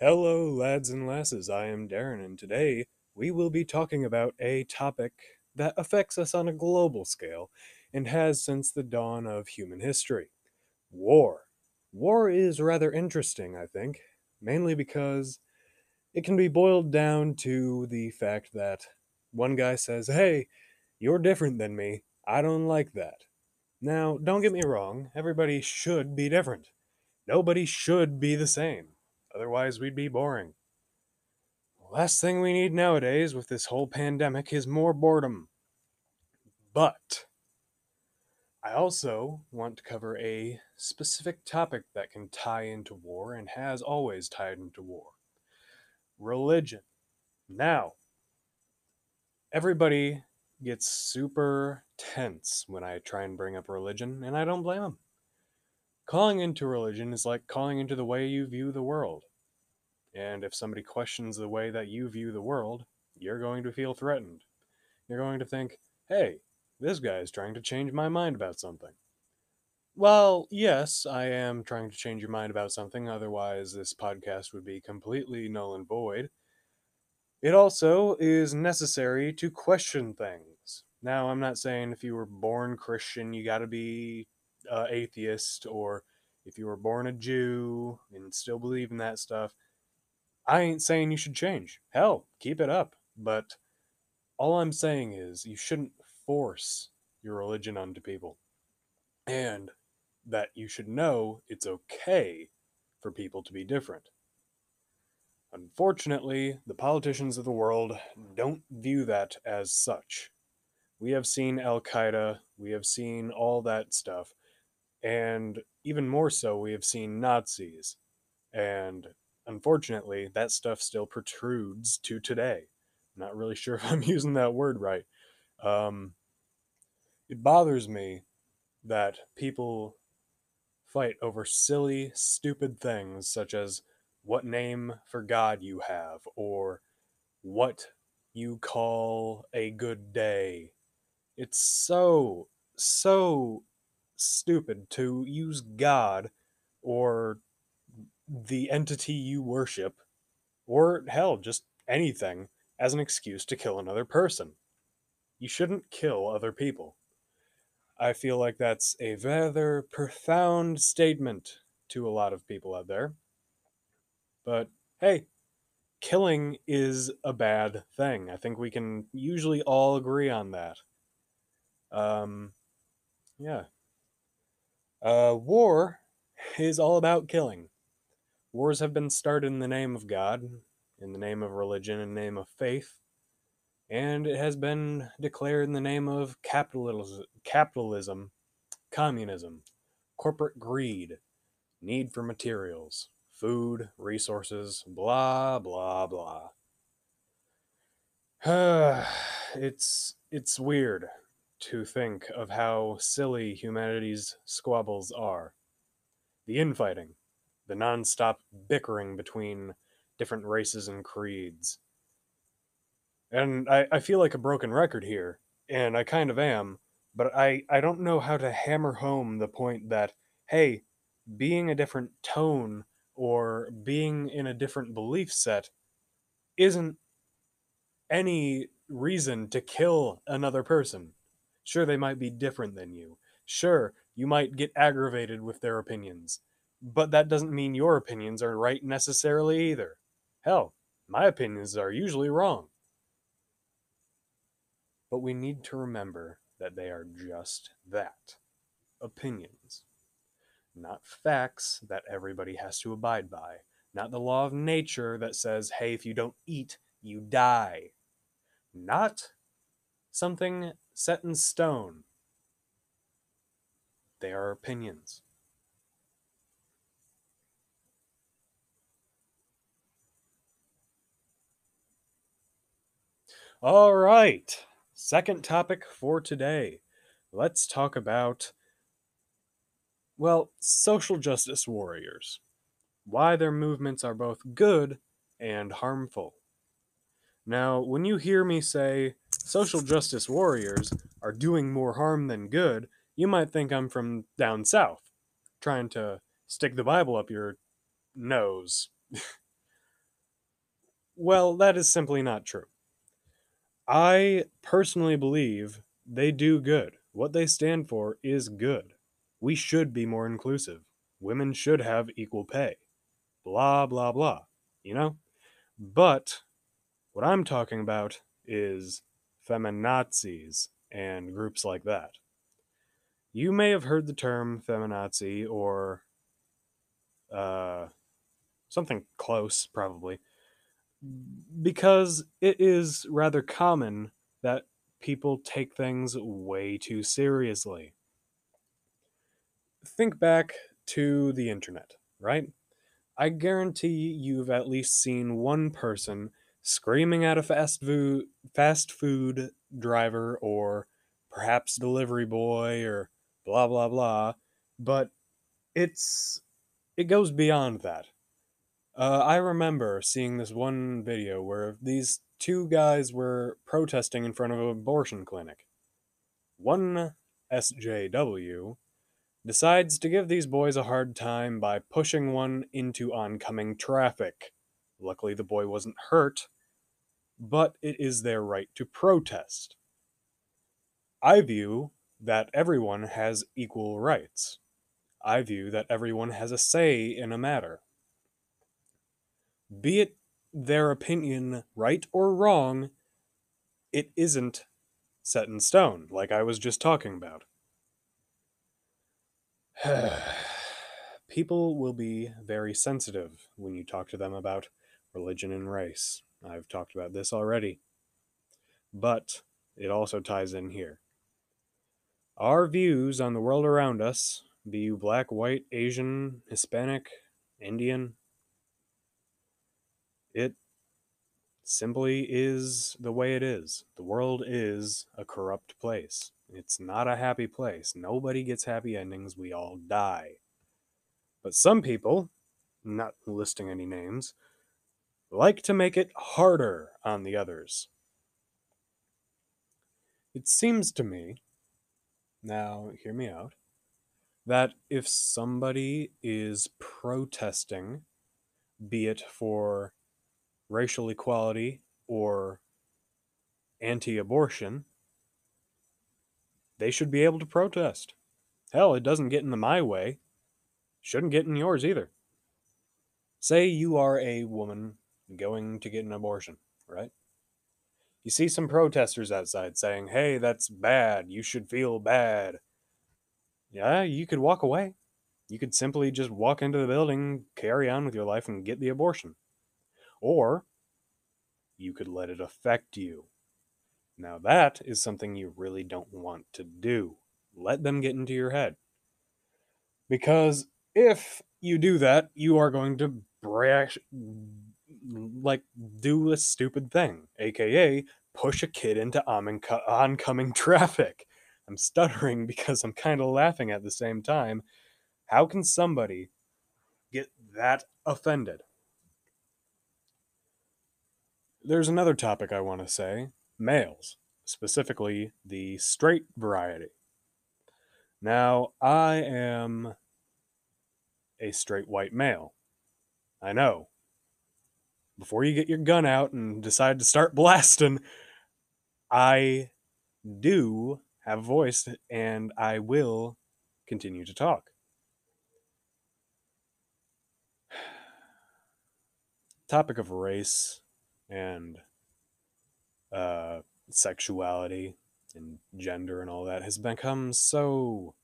Hello, lads and lasses. I am Darren, and today we will be talking about a topic that affects us on a global scale and has since the dawn of human history war. War is rather interesting, I think, mainly because it can be boiled down to the fact that one guy says, Hey, you're different than me. I don't like that. Now, don't get me wrong, everybody should be different. Nobody should be the same. Otherwise, we'd be boring. The last thing we need nowadays with this whole pandemic is more boredom. But I also want to cover a specific topic that can tie into war and has always tied into war religion. Now, everybody gets super tense when I try and bring up religion, and I don't blame them. Calling into religion is like calling into the way you view the world. And if somebody questions the way that you view the world, you're going to feel threatened. You're going to think, hey, this guy is trying to change my mind about something. Well, yes, I am trying to change your mind about something, otherwise, this podcast would be completely null and void. It also is necessary to question things. Now, I'm not saying if you were born Christian, you got to be uh, atheist, or if you were born a Jew and still believe in that stuff. I ain't saying you should change. Hell, keep it up. But all I'm saying is you shouldn't force your religion onto people. And that you should know it's okay for people to be different. Unfortunately, the politicians of the world don't view that as such. We have seen Al Qaeda, we have seen all that stuff, and even more so, we have seen Nazis. And unfortunately, that stuff still protrudes to today. I'm not really sure if I'm using that word right. Um, it bothers me that people fight over silly, stupid things such as what name for God you have or what you call a good day. It's so, so stupid to use God or the entity you worship, or hell, just anything, as an excuse to kill another person. You shouldn't kill other people. I feel like that's a rather profound statement to a lot of people out there. But hey, killing is a bad thing. I think we can usually all agree on that. Um, yeah. Uh, war is all about killing. Wars have been started in the name of God, in the name of religion, in the name of faith, and it has been declared in the name of capitalism, capitalism communism, corporate greed, need for materials, food, resources, blah blah blah. it's it's weird to think of how silly humanity's squabbles are. The infighting, the non-stop bickering between different races and creeds. And I, I feel like a broken record here, and I kind of am, but I, I don't know how to hammer home the point that, hey, being a different tone or being in a different belief set isn't any reason to kill another person. Sure, they might be different than you. Sure, you might get aggravated with their opinions. But that doesn't mean your opinions are right necessarily either. Hell, my opinions are usually wrong. But we need to remember that they are just that opinions not facts that everybody has to abide by, not the law of nature that says, hey, if you don't eat, you die, not something set in stone. They are opinions. All right, second topic for today. Let's talk about well, social justice warriors. Why their movements are both good and harmful. Now, when you hear me say social justice warriors are doing more harm than good, you might think I'm from down south, trying to stick the Bible up your nose. Well, that is simply not true. I personally believe they do good. What they stand for is good. We should be more inclusive. Women should have equal pay. Blah, blah, blah. You know? But what I'm talking about is feminazis and groups like that. You may have heard the term feminazi or uh, something close, probably, because it is rather common that people take things way too seriously. Think back to the internet, right? I guarantee you've at least seen one person screaming at a fast food fast food driver or perhaps delivery boy or blah blah blah, but it's it goes beyond that. Uh, I remember seeing this one video where these two guys were protesting in front of an abortion clinic. One SJW decides to give these boys a hard time by pushing one into oncoming traffic. Luckily, the boy wasn't hurt, but it is their right to protest. I view that everyone has equal rights. I view that everyone has a say in a matter. Be it their opinion right or wrong, it isn't set in stone, like I was just talking about. People will be very sensitive when you talk to them about religion and race. I've talked about this already. But it also ties in here. Our views on the world around us, be you black, white, Asian, Hispanic, Indian, it simply is the way it is. The world is a corrupt place. It's not a happy place. Nobody gets happy endings. We all die. But some people, not listing any names, like to make it harder on the others. It seems to me, now hear me out, that if somebody is protesting, be it for racial equality or anti abortion, they should be able to protest. Hell, it doesn't get in the my way. Shouldn't get in yours either. Say you are a woman going to get an abortion, right? You see some protesters outside saying, hey, that's bad. You should feel bad. Yeah, you could walk away. You could simply just walk into the building, carry on with your life, and get the abortion. Or you could let it affect you. Now, that is something you really don't want to do. Let them get into your head. Because if you do that, you are going to brash, like, do a stupid thing, aka push a kid into oncoming traffic. I'm stuttering because I'm kind of laughing at the same time. How can somebody get that offended? There's another topic I want to say males, specifically the straight variety. Now, I am a straight white male. I know. Before you get your gun out and decide to start blasting, I do have a voice and I will continue to talk. Topic of race and uh, sexuality and gender and all that has become so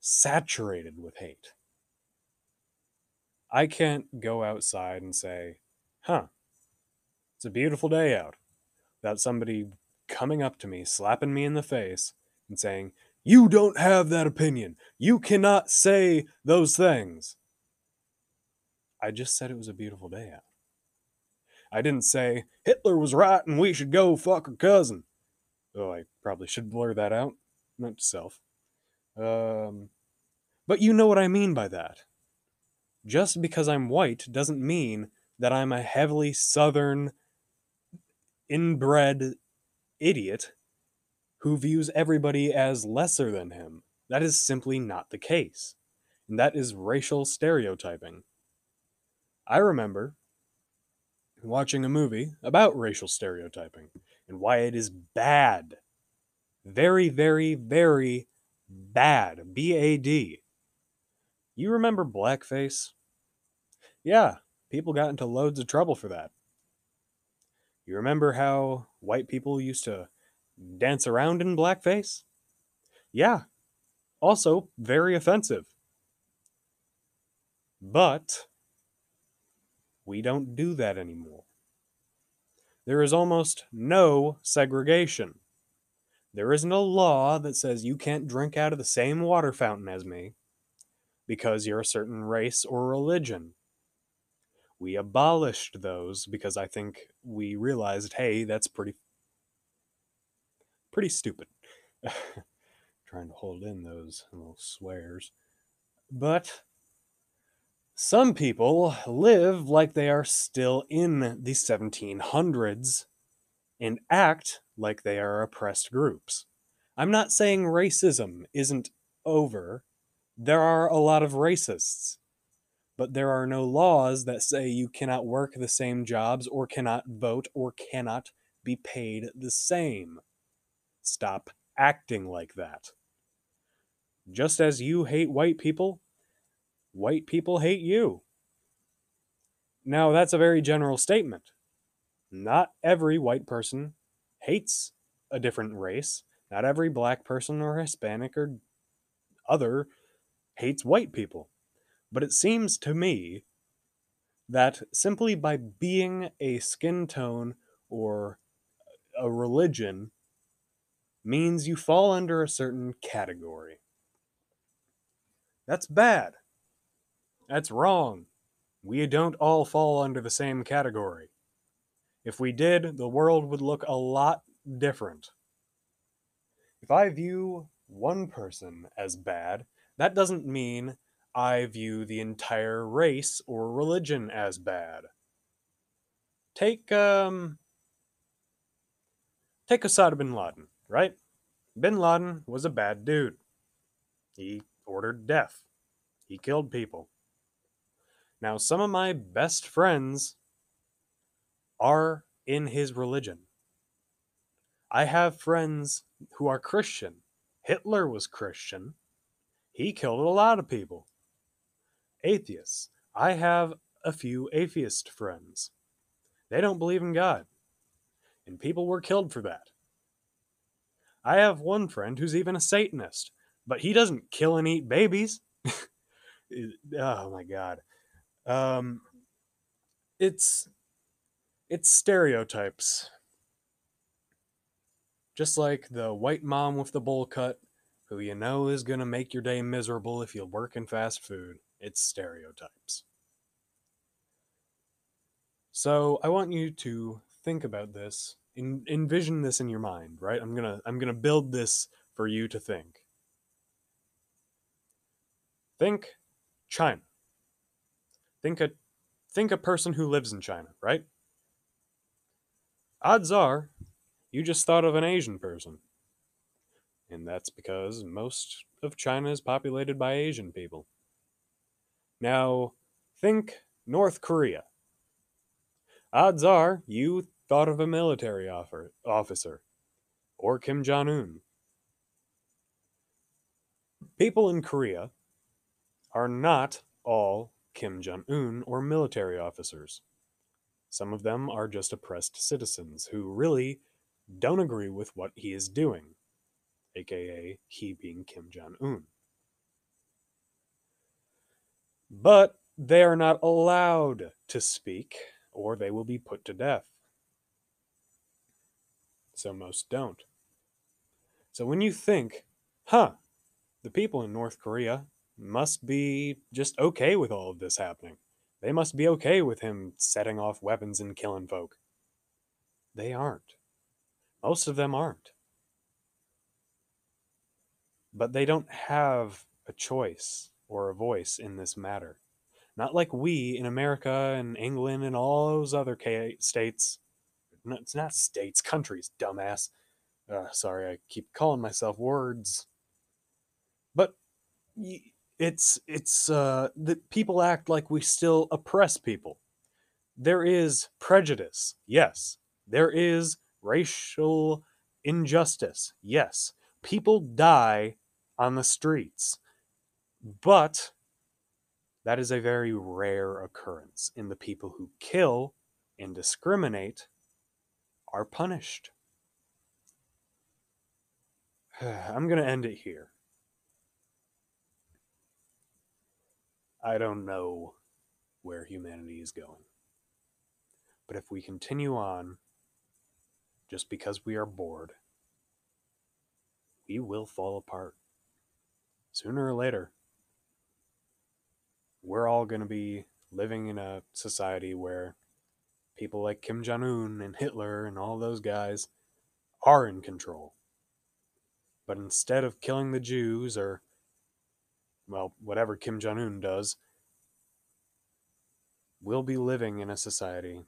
saturated with hate. I can't go outside and say, huh, it's a beautiful day out, without somebody coming up to me, slapping me in the face, and saying, You don't have that opinion. You cannot say those things. I just said it was a beautiful day out. I didn't say Hitler was right and we should go fuck her cousin. Oh, I probably should blur that out. Not to self. Um, but you know what I mean by that. Just because I'm white doesn't mean that I'm a heavily southern, inbred idiot who views everybody as lesser than him. That is simply not the case. And that is racial stereotyping. I remember watching a movie about racial stereotyping and why it is bad. Very, very, very bad. B A D. You remember blackface? Yeah, people got into loads of trouble for that. You remember how white people used to dance around in blackface? Yeah, also very offensive. But we don't do that anymore. There is almost no segregation. There isn't a law that says you can't drink out of the same water fountain as me because you're a certain race or religion. We abolished those because I think we realized, hey, that's pretty pretty stupid. Trying to hold in those little swears. But some people live like they are still in the 1700s and act like they are oppressed groups. I'm not saying racism isn't over. There are a lot of racists, but there are no laws that say you cannot work the same jobs or cannot vote or cannot be paid the same. Stop acting like that. Just as you hate white people, white people hate you. Now, that's a very general statement. Not every white person hates a different race. Not every black person or Hispanic or other hates white people. But it seems to me that simply by being a skin tone or a religion means you fall under a certain category. That's bad. That's wrong. We don't all fall under the same category. If we did, the world would look a lot different. If I view one person as bad, that doesn't mean I view the entire race or religion as bad. Take um take Osama bin Laden, right? Bin Laden was a bad dude. He ordered death. He killed people. Now, some of my best friends are in his religion. I have friends who are Christian. Hitler was Christian. He killed a lot of people. Atheists. I have a few atheist friends. They don't believe in God. And people were killed for that. I have one friend who's even a Satanist, but he doesn't kill and eat babies. oh my God. Um, it's it's stereotypes. Just like the white mom with the bowl cut, who you know is going to make your day miserable if you work in fast food. It's stereotypes. So I want you to think about this, en- envision this in your mind, right? I'm gonna I'm gonna build this for you to think. Think China. Think a think a person who lives in China, right? Odds are you just thought of an Asian person. And that's because most of China is populated by Asian people. Now, think North Korea. Odds are you thought of a military officer or Kim Jong un. People in Korea are not all Kim Jong un or military officers. Some of them are just oppressed citizens who really don't agree with what he is doing, aka he being Kim Jong un. But they are not allowed to speak, or they will be put to death. So most don't. So when you think, huh, the people in North Korea must be just okay with all of this happening. They must be okay with him setting off weapons and killing folk. They aren't. Most of them aren't. But they don't have a choice or a voice in this matter. Not like we in America and England and all those other states. No, it's not states, countries, dumbass. Uh, sorry, I keep calling myself words. But it's it's uh, that people act like we still oppress people. there is prejudice. Yes. There is racial injustice. Yes. People die on the streets. But that is a very rare occurrence, and the people who kill and discriminate are punished. I'm going to end it here. I don't know where humanity is going. But if we continue on just because we are bored, we will fall apart. Sooner or later, we're all going to be living in a society where people like Kim Jong un and Hitler and all those guys are in control. But instead of killing the Jews or, well, whatever Kim Jong un does, we'll be living in a society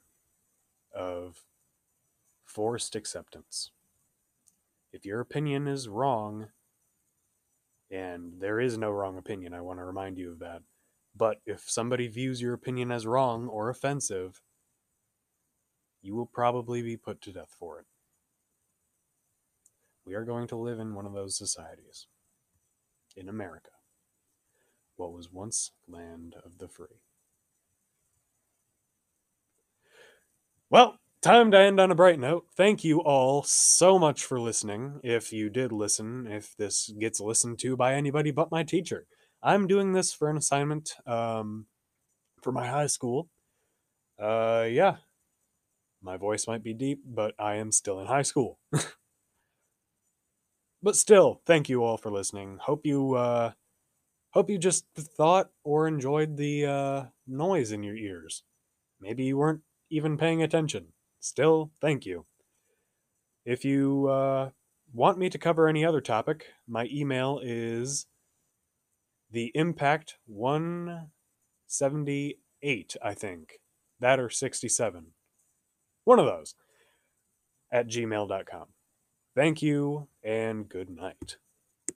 of forced acceptance. If your opinion is wrong, and there is no wrong opinion, I want to remind you of that. But if somebody views your opinion as wrong or offensive, you will probably be put to death for it. We are going to live in one of those societies. In America, what was once land of the free. Well, time to end on a bright note. Thank you all so much for listening. If you did listen, if this gets listened to by anybody but my teacher, I'm doing this for an assignment um, for my high school. Uh, yeah, my voice might be deep, but I am still in high school. but still, thank you all for listening. Hope you uh, hope you just thought or enjoyed the uh, noise in your ears. Maybe you weren't even paying attention. Still, thank you. If you uh, want me to cover any other topic, my email is the impact 178, I think. That or 67. One of those at gmail.com. Thank you and good night.